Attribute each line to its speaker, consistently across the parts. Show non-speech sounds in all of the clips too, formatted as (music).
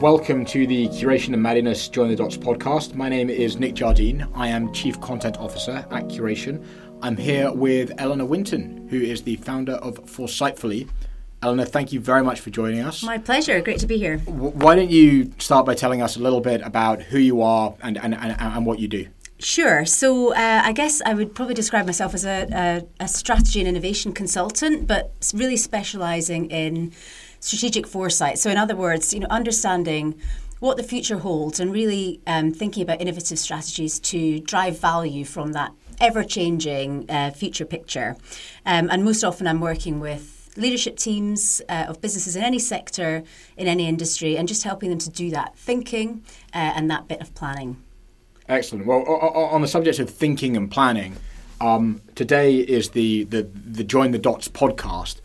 Speaker 1: welcome to the Curation and Madness Join the Dots podcast. My name is Nick Jardine. I am Chief Content Officer at Curation. I'm here with Eleanor Winton, who is the founder of Foresightfully. Eleanor, thank you very much for joining us.
Speaker 2: My pleasure. Great to be here.
Speaker 1: W- why don't you start by telling us a little bit about who you are and, and, and, and what you do?
Speaker 2: Sure. So uh, I guess I would probably describe myself as a, a, a strategy and innovation consultant, but really specialising in strategic foresight. So in other words, you know, understanding what the future holds and really um, thinking about innovative strategies to drive value from that ever-changing uh, future picture. Um, and most often, I'm working with leadership teams uh, of businesses in any sector, in any industry, and just helping them to do that thinking uh, and that bit of planning.
Speaker 1: Excellent. Well, on the subject of thinking and planning, um, today is the, the the Join the Dots podcast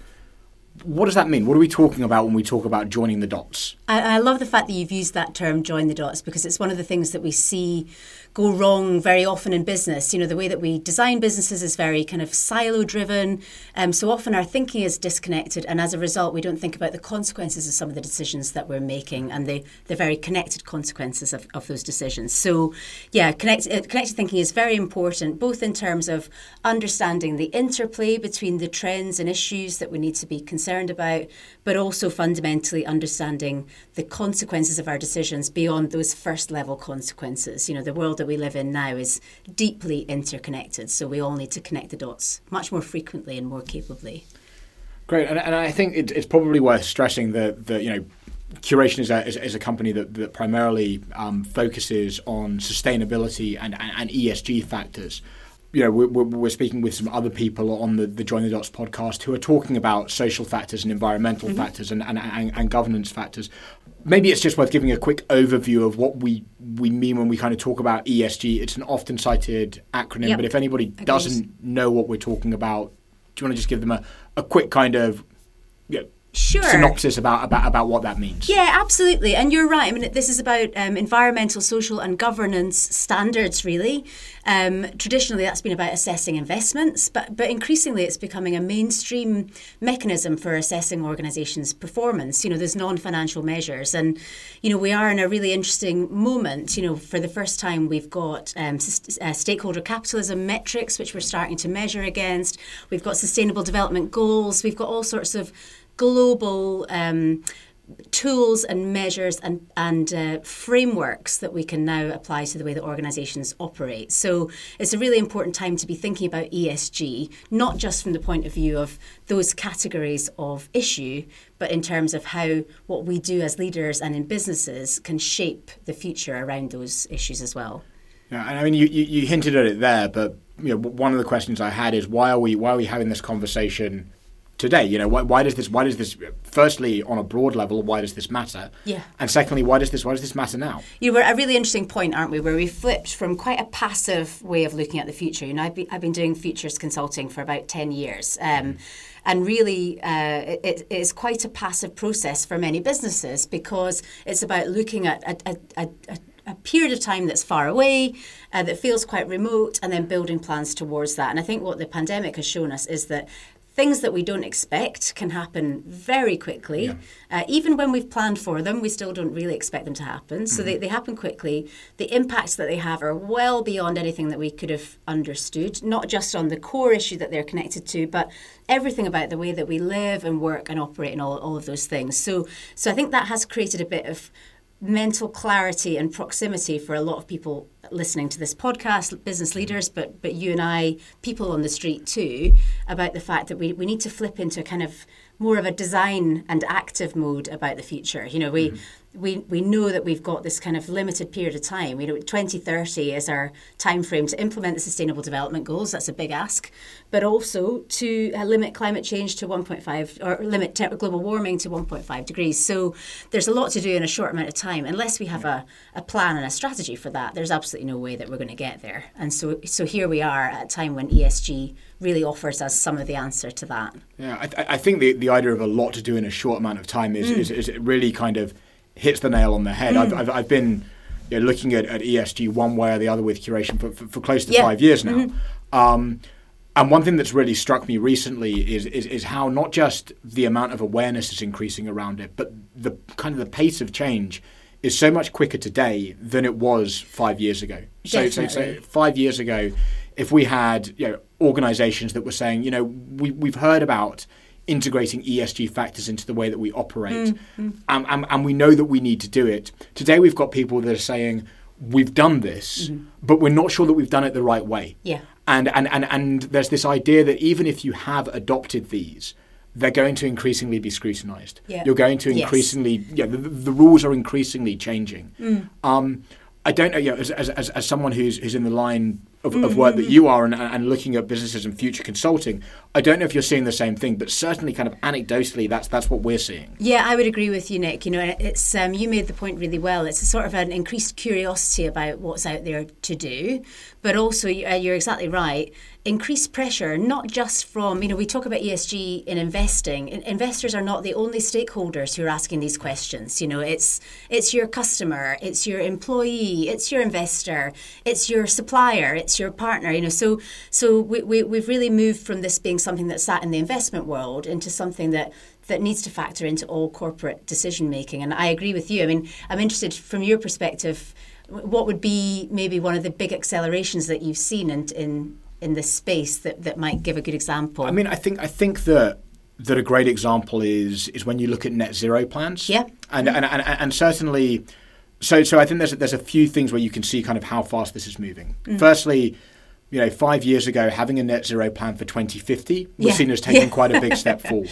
Speaker 1: what does that mean? What are we talking about when we talk about joining the dots?
Speaker 2: I, I, love the fact that you've used that term, join the dots, because it's one of the things that we see go wrong very often in business. You know, the way that we design businesses is very kind of silo driven. Um, so often our thinking is disconnected, and as a result, we don't think about the consequences of some of the decisions that we're making and the, the very connected consequences of, of those decisions. So, yeah, connect, uh, connected thinking is very important, both in terms of understanding the interplay between the trends and issues that we need to be concerned about, but also fundamentally understanding the consequences of our decisions beyond those first level consequences. You know, the world that we live in now is deeply interconnected, so we all need to connect the dots much more frequently and more capably.
Speaker 1: Great, and, and I think it, it's probably worth stressing that, that you know Curation is a, is a company that, that primarily um, focuses on sustainability and, and, and, ESG factors. You know, we're, we're, speaking with some other people on the, the Join the Dots podcast who are talking about social factors and environmental mm-hmm. factors and, and, and, and governance factors maybe it's just worth giving a quick overview of what we we mean when we kind of talk about ESG. It's an often cited acronym, yep. but if anybody Agreed. doesn't know what we're talking about, do you want to just give them a, a quick kind of you know, sure. synopsis about, about about what that means.
Speaker 2: Yeah, absolutely. And you're right. I mean, this is about um, environmental, social, and governance standards, really. Um, traditionally, that's been about assessing investments, but but increasingly, it's becoming a mainstream mechanism for assessing organisations' performance. You know, there's non-financial measures, and you know, we are in a really interesting moment. You know, for the first time, we've got um, uh, stakeholder capitalism metrics, which we're starting to measure against. We've got sustainable development goals. We've got all sorts of global um, tools and measures and, and uh, frameworks that we can now apply to the way that organisations operate. So it's a really important time to be thinking about ESG, not just from the point of view of those categories of issue, but in terms of how what we do as leaders and in businesses can shape the future around those issues as well.
Speaker 1: Yeah, and I mean, you, you hinted at it there, but you know, one of the questions I had is why are we why are we having this conversation today? You know, why, why does this? Why does this? Firstly, on a broad level, why does this matter?
Speaker 2: Yeah.
Speaker 1: And secondly, why does this? Why does this matter now?
Speaker 2: You were a really interesting point, aren't we? Where we flipped from quite a passive way of looking at the future. You know, I've been, I've been doing futures consulting for about ten years. Um, and really, uh, it, it is quite a passive process for many businesses because it's about looking at a, a, a, a period of time that's far away, uh, that feels quite remote, and then building plans towards that. And I think what the pandemic has shown us is that things that we don't expect can happen very quickly. Yeah. Uh, even when we've planned for them, we still don't really expect them to happen. So mm-hmm. they, they happen quickly. The impacts that they have are well beyond anything that we could have understood, not just on the core issue that they're connected to, but everything about the way that we live and work and operate and all, all of those things. So, so I think that has created a bit of mental clarity and proximity for a lot of people listening to this podcast, business leaders, but but you and I, people on the street too, about the fact that we, we need to flip into a kind of more of a design and active mode about the future. You know, we mm-hmm we, we know that we've got this kind of limited period of time. You know, 2030 is our time frame to implement the Sustainable Development Goals. That's a big ask, but also to uh, limit climate change to 1.5 or limit te- global warming to 1.5 degrees. So there's a lot to do in a short amount of time. Unless we have a, a plan and a strategy for that, there's absolutely no way that we're going to get there. And so so here we are at a time when ESG really offers us some of the answer to that.
Speaker 1: Yeah, I, th- I think the, the idea of a lot to do in a short amount of time is, mm. is, is really kind of hits the nail on the head. Mm. I've, I've, I've, been you know, looking at, at, ESG one way or the other with curation for, for, for close to yeah. five years now. Mm-hmm. Um, and one thing that's really struck me recently is, is, is how not just the amount of awareness is increasing around it, but the kind of the pace of change is so much quicker today than it was five years ago. So, so, so five years ago, if we had you know organisations that were saying, you know, we we've heard about integrating ESG factors into the way that we operate,
Speaker 2: Mm,
Speaker 1: and, and, and we know that we need to do it. Today, we've got people that are saying we've done this, but we're not sure that we've done it the right way.
Speaker 2: Mm-hmm. Yeah.
Speaker 1: And, and, and, and there's this idea that even if you have adopted these, they're going to increasingly be scrutinized.
Speaker 2: Yeah.
Speaker 1: You're going to
Speaker 2: Yes.
Speaker 1: increasingly, yeah, the, the rules are increasingly changing.
Speaker 2: Mm.
Speaker 1: Um, I don't know, you know, as, as, as, as someone who's, who's in the line of,
Speaker 2: Mm-hmm.
Speaker 1: of work that you are and, and looking at businesses and future consulting, I don't know if you're seeing the same thing, but certainly kind of anecdotally, that's, that's what we're seeing.
Speaker 2: Yeah, I would agree with you, Nick. You know, it's um, you made the point really well. It's a sort of an increased curiosity about what's out there to do, but also you- uh, you're exactly right. Increased pressure, not just from you know, we talk about ESG in investing. In- investors are not the only stakeholders who are asking these questions. You know, it's it's your customer, it's your employee, it's your investor, it's your supplier, it's your partner. You know, so so we, we we've really moved from this being something that sat in the investment world into something that that needs to factor into all corporate decision making. And I agree with you. I mean, I'm interested from your perspective. What would be maybe one of the big accelerations that you've seen in in, in this space that, that might give a good example?
Speaker 1: I mean, I think I think that that a great example is is when you look at net zero plans.
Speaker 2: Yeah.
Speaker 1: And and, and, and certainly, so so I think there's there's a few things where you can see kind of how fast this is moving.
Speaker 2: Mm.
Speaker 1: Firstly. You know, five years ago, having a net zero plan for 2050 was
Speaker 2: Yeah.
Speaker 1: seen as taking
Speaker 2: Yeah.
Speaker 1: quite a big (laughs) step forward.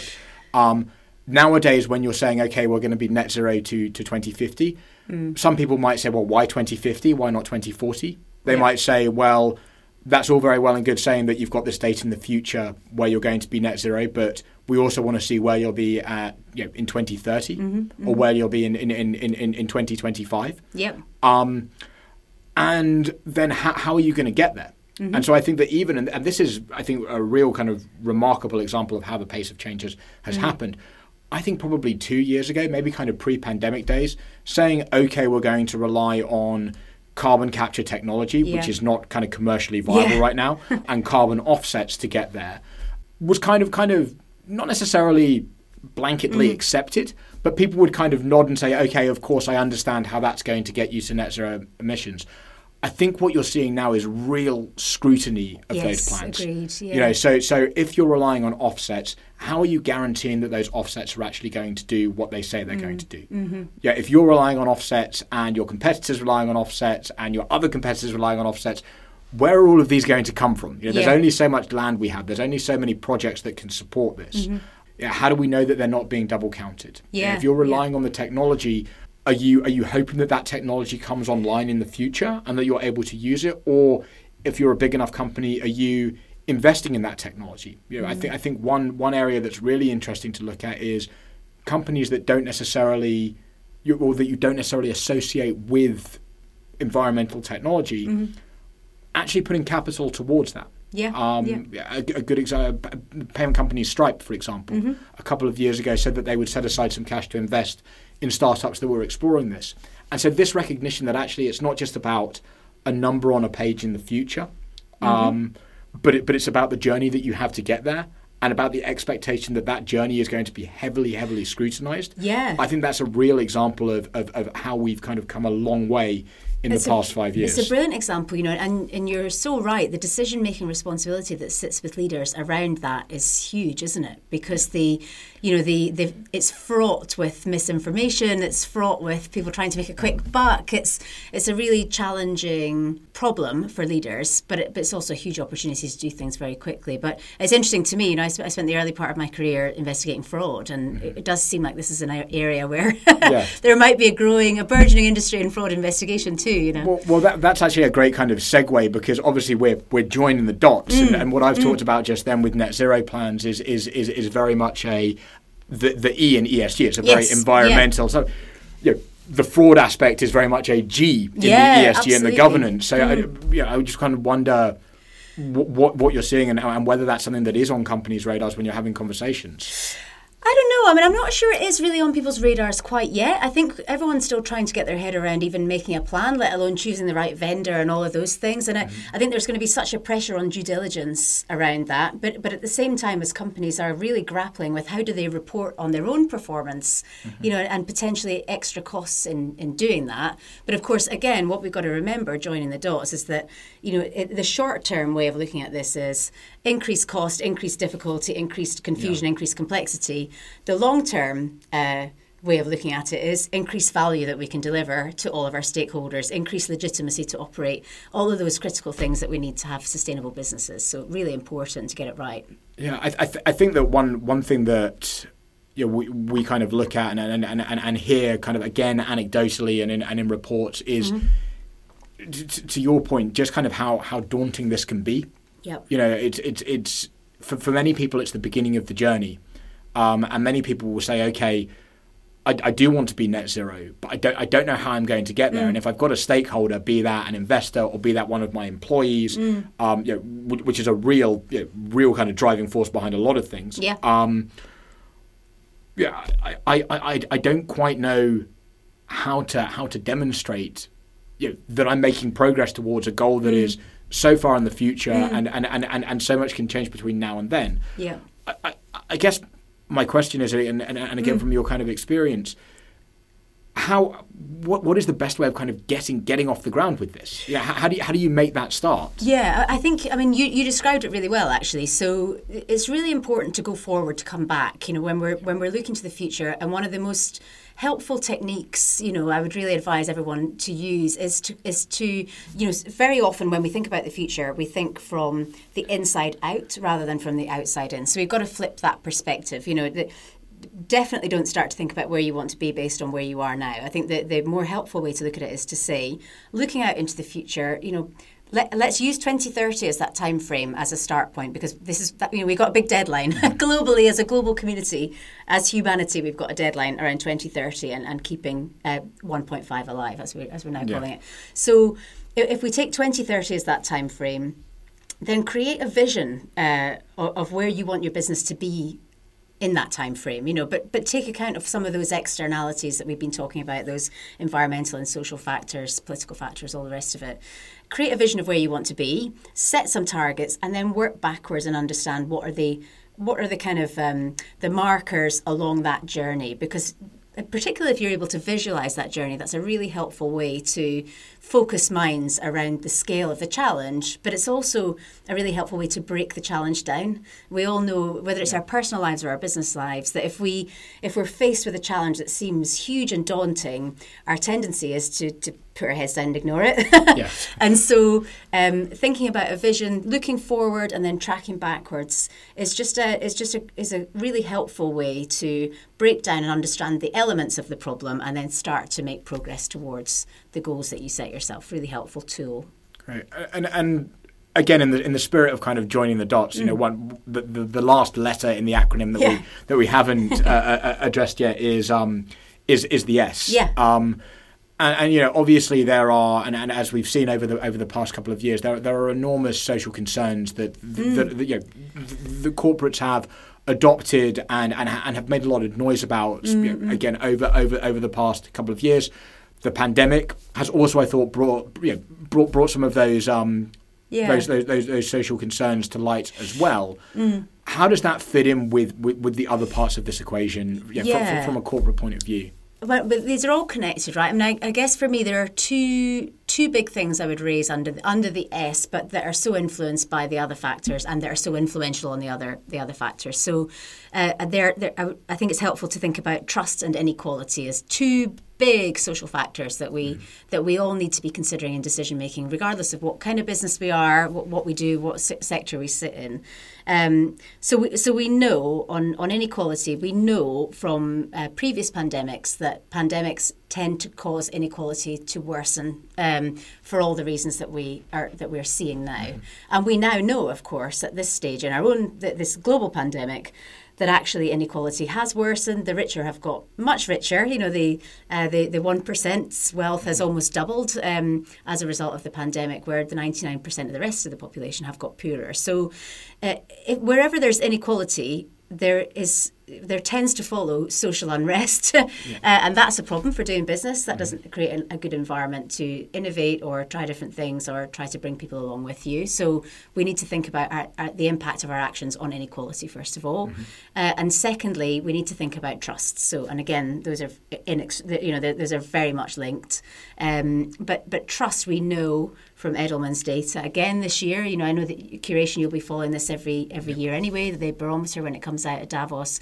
Speaker 1: Um, nowadays, when you're saying, okay, we're going to be net zero to, to 2050,
Speaker 2: Mm.
Speaker 1: some people might say, well, why 2050? Why not 2040? They
Speaker 2: Yeah.
Speaker 1: might say, well, that's all very well and good saying that you've got this date in the future where you're going to be net zero, but we also want to see where you'll be at you know, in 2030
Speaker 2: Mm-hmm,
Speaker 1: or where you'll be in, in, in, in, in in 2025.
Speaker 2: yep.
Speaker 1: Um, and then how, how are you going to get there? And so I think that even, and, and this is, I think, a real kind of remarkable example of how the pace of change has, has happened. I think probably two years ago, maybe kind of pre pandemic days, saying, okay, we're going to rely on carbon capture technology, which is not kind of commercially viable
Speaker 2: Yeah.
Speaker 1: right now, (laughs) and carbon offsets to get there, was kind of, kind of not necessarily blanketly mm. accepted, but people would kind of nod and say, okay, of course, I understand how that's going to get you to net zero emissions. I think what you're seeing now is real scrutiny of those
Speaker 2: Yes,
Speaker 1: plans.
Speaker 2: agreed,
Speaker 1: You know, so so if you're relying on offsets, how are you guaranteeing that those offsets are actually going to do what they say they're going to do?
Speaker 2: Mm-hmm.
Speaker 1: Yeah, if you're relying on offsets and your competitors relying on offsets and your other competitors relying on offsets, where are all of these going to come from? You know, there's
Speaker 2: Yeah.
Speaker 1: only so much land we have. There's only so many projects that can support this. Yeah, how do we know that they're not being double counted? You know,
Speaker 2: Mm-hmm. Yeah,
Speaker 1: if you're
Speaker 2: yeah.
Speaker 1: relying on the technology, are you are you hoping that that technology comes online in the future and that you're able to use it, or if you're a big enough company, are you investing in that technology? You know, I think I think one one area that's really interesting to look at is companies that don't necessarily you, or that you don't necessarily associate with environmental technology mm-hmm. actually putting capital towards that.
Speaker 2: Yeah,
Speaker 1: Um, A, a good example, payment company Stripe, for example, a couple of years ago said that they would set aside some cash to invest in startups that were exploring this. And so this recognition that actually it's not just about a number on a page in the future, um, but it, but it's about the journey that you have to get there. And about the expectation that that journey is going to be heavily, heavily scrutinized.
Speaker 2: Yeah.
Speaker 1: I think that's a real example of, of, of how we've kind of come a long way in
Speaker 2: It's
Speaker 1: the
Speaker 2: a-
Speaker 1: past five years.
Speaker 2: It's a brilliant example, you know, and, and you're so right. The decision making responsibility that sits with leaders around that is huge, isn't it? Because the, you know, the, the it's fraught with misinformation. It's fraught with people trying to make a quick buck. It's it's a really challenging problem for leaders, but, it, but it's also a huge opportunity to do things very quickly. But it's interesting to me. You know, I, sp- I spent the early part of my career investigating fraud, and mm-hmm. it, it does seem like this is an area where
Speaker 1: Yeah. (laughs)
Speaker 2: there might be a growing, a burgeoning industry in fraud investigation too. You know.
Speaker 1: Well, well that, that's actually a great kind of segue because obviously we're we're joining the dots,
Speaker 2: Mm.
Speaker 1: and, and what I've talked about just then with net zero plans is is is, is very much a the, the E in ESG. It's a very
Speaker 2: Yes, yeah.
Speaker 1: environmental. So, you know, the fraud aspect is very much a G in
Speaker 2: Yeah,
Speaker 1: the ESG and
Speaker 2: absolutely. Mm.
Speaker 1: the governance. So, I, you know, I would just kind of wonder. What, what what you're seeing and, and whether that's something that is on companies' radars when you're having conversations.
Speaker 2: I don't know. I mean, I'm not sure it is really on people's radars quite yet. I think everyone's still trying to get their head around even making a plan, let alone choosing the right vendor and all of those things. And mm-hmm. I, I think there's going to be such a pressure on due diligence around that. But but at the same time, as companies are really grappling with how do they report on their own performance, mm-hmm. you know, and potentially extra costs in in doing that. But of course, again, what we've got to remember joining the dots is that you know it, the short term way of looking at this is increased cost, increased difficulty, increased confusion, yeah. increased complexity. The long term uh, way of looking at it is increased value that we can deliver to all of our stakeholders, increased legitimacy to operate, all of those critical things that we need to have sustainable businesses. So, really important to get it right.
Speaker 1: Yeah, I, I, th- I think that one, one thing that you know, we, we kind of look at and, and, and, and hear kind of again anecdotally and in, and in reports is, mm-hmm. to, to your point, just kind of how, how daunting this can be.
Speaker 2: Yep.
Speaker 1: You know, it's it's it's for, for many people it's the beginning of the journey, um, and many people will say, okay. I, I, do want to be net zero, but I don't. I don't know how I'm going to get there. Mm. And if I've got a stakeholder, be that an investor or be that one of my employees, mm. um, you know, which is a real, you know, real kind of driving force behind a lot of things.
Speaker 2: Yeah.
Speaker 1: Um, yeah. I, I, I, I don't quite know how to how to demonstrate, you know, that I'm making progress towards a goal that mm. is so far in the future mm. and, and, and, and, and so much can change between now and then.
Speaker 2: Yeah.
Speaker 1: I, I, I guess my question is, and, and, and again mm. from your kind of experience, how what what is the best way of kind of getting getting off the ground with this? Yeah, how, how, do you how do you make that start?
Speaker 2: Yeah, I think I mean you, you described it really well actually. So it's really important to go forward to come back. You know, when we're when we're looking to the future, and one of the most helpful techniques, you know, I would really advise everyone to use is to is to you know very often when we think about the future, we think from the inside out rather than from the outside in. So we've got to flip that perspective. You know, the, definitely don't start to think about where you want to be based on where you are now. I think that the more helpful way to look at it is to say, looking out into the future, you know, let, us use 2030 as that time frame as a start point because this is you know we've got a big deadline (laughs) globally as a global community as humanity we've got a deadline around 2030 and, and keeping uh, 1.5 alive as we as we're now yeah. calling it so if we take 2030 as that time frame then create a vision uh, of where you want your business to be in that time frame you know but but take account of some of those externalities that we've been talking about those environmental and social factors political factors all the rest of it. Create a vision of where you want to be set some targets and then work backwards and understand what are the what are the kind of um, the markers along that journey because particularly if you're able to visualize that journey that's a really helpful way to focus minds around the scale of the challenge, but it's also a really helpful way to break the challenge down. We all know, whether it's our personal lives or our business lives, that if we if we're faced with a challenge that seems huge and daunting, our tendency is to, to put our heads down and ignore it.
Speaker 1: yes. (laughs)
Speaker 2: And so um, thinking about a vision, looking forward and then tracking backwards is just a is just a is a really helpful way to break down and understand the elements of the problem and then start to make progress towards the goals that you set yourself. Really helpful tool.
Speaker 1: Great. And and again in the in the spirit of kind of joining the dots, you know, mm. one the, the, the last letter in the acronym that yeah. we that we haven't uh, uh, uh, addressed yet is um is is the S.
Speaker 2: Yeah.
Speaker 1: Um, and, and, you know, obviously there are, and, and, as we've seen over the over the past couple of years, there there are enormous social concerns that, mm. that, that you know the, the corporates have adopted and, and and have made a lot of noise about mm-hmm. you know, again over over over the past couple of years. The pandemic has also, I thought, brought you know, brought brought some of those um, yeah. those, those, those those social concerns to light as well. Mm. How does that fit in with, with, with the other parts of this equation yeah, yeah. From, from, from a corporate point of view?
Speaker 2: Well, but these are all connected, right? I mean, I, I, guess for me there are two two big things I would raise under the, under the S, but that are so influenced by the other factors and that are so influential on the other the other factors. So, uh, there, there I, I think it's helpful to think about trust and inequality as two big social factors that we mm. that we all need to be considering in decision making, regardless of what kind of business we are, what, what we do, what se- sector we sit in. Um, so we so we know on on inequality, we know from uh, previous pandemics that pandemics tend to cause inequality to worsen um, for all the reasons that we are that we're seeing now, mm. and we now know, of course, at this stage in our own this global pandemic that actually inequality has worsened. The richer have got much richer. You know, the uh, the the one percent's wealth has almost doubled um, as a result of the pandemic, where the ninety nine percent of the rest of the population have got poorer. So, uh, if, wherever there's inequality, there is there tends to follow social unrest, (laughs) yeah. uh, and that's a problem for doing business. That mm-hmm. doesn't create an, a good environment to innovate or try different things or try to bring people along with you. So we need to think about our, our, the impact of our actions on inequality first of all, mm-hmm. uh, and secondly, we need to think about trust. So, and again, those are inex- you know those are very much linked. Um, but but trust, we know from Edelman's data again this year. You know, I know that curation you'll be following this every every year anyway. The barometer when it comes out at Davos.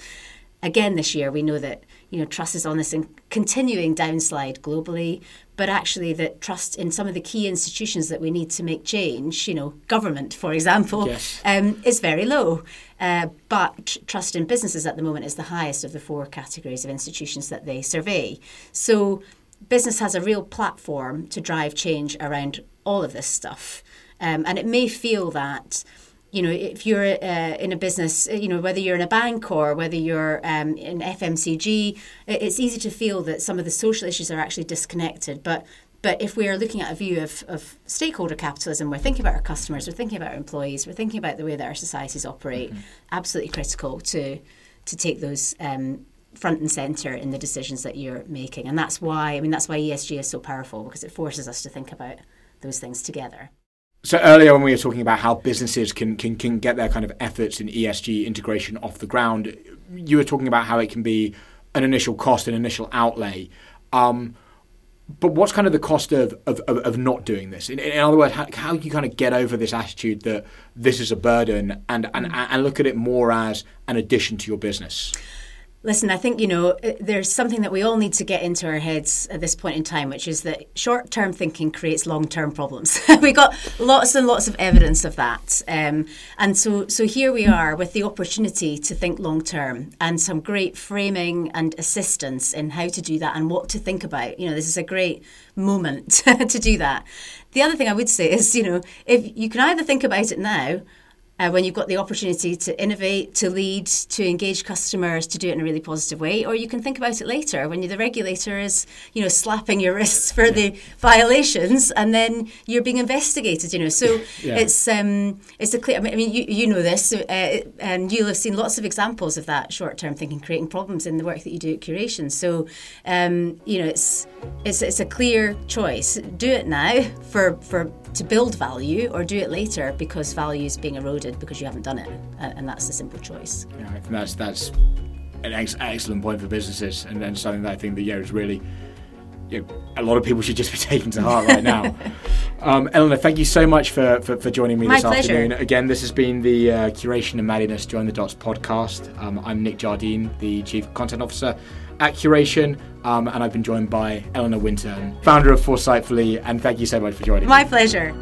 Speaker 2: Again this year, we know that you know trust is on this continuing downslide globally, but actually that trust in some of the key institutions that we need to make change, you know, government, for example, yes. um, is very low. Uh, but trust in businesses at the moment is the highest of the four categories of institutions that they survey. So business has a real platform to drive change around all of this stuff. Um, and it may feel that, you know, if you're uh, in a business, you know, whether you're in a bank or whether you're um, in FMCG, it's easy to feel that some of the social issues are actually disconnected. But but if we are looking at a view of, of stakeholder capitalism, we're thinking about our customers, we're thinking about our employees, we're thinking about the way that our societies operate. Mm-hmm. Absolutely critical to to take those um, front and center in the decisions that you're making, and that's why I mean that's why ESG is so powerful because it forces us to think about those things together.
Speaker 1: So earlier when we were talking about how businesses can, can, can get their kind of efforts in ESG integration off the ground, you were talking about how it can be an initial cost, an initial outlay. Um, but what's kind of the cost of, of, of not doing this? In, in other words, how, how you kind of get over this attitude that this is a burden and, and, and look at it more as an addition to your business?
Speaker 2: Listen, I think, you know, there's something that we all need to get into our heads at this point in time, which is that short term thinking creates long term problems. (laughs) we got lots and lots of evidence of that. Um, and so, so here we are with the opportunity to think long term and some great framing and assistance in how to do that and what to think about. You know, this is a great moment (laughs) to do that. The other thing I would say is, you know, if you can either think about it now uh, when you've got the opportunity to innovate, to lead, to engage customers, to do it in a really positive way, or you can think about it later when the regulator is, you know, slapping your wrists for yeah. the violations, and then you're being investigated. You know, so yeah. it's um, it's a clear. I mean, you, you know this, uh, and you'll have seen lots of examples of that short-term thinking creating problems in the work that you do at curation. So, um, you know, it's it's it's a clear choice. Do it now for for to build value or do it later because value is being eroded because you haven't done it. And that's the simple choice.
Speaker 1: Yeah, I think that's, that's an ex- excellent point for businesses and, then something that I think that yeah, is really you know, a lot of people should just be (laughs) taken to heart right now. (laughs) um, Eleanor, thank you so much for, for, for joining me
Speaker 2: My
Speaker 1: this
Speaker 2: pleasure.
Speaker 1: afternoon. Again, this has been the uh, Curation and Madness Join the Dots podcast. Um, I'm Nick Jardine, the Chief Content Officer at Curation, um, and I've been joined by Eleanor Winton, founder of Foresightfully, and thank you so much for joining
Speaker 2: My
Speaker 1: me.
Speaker 2: pleasure.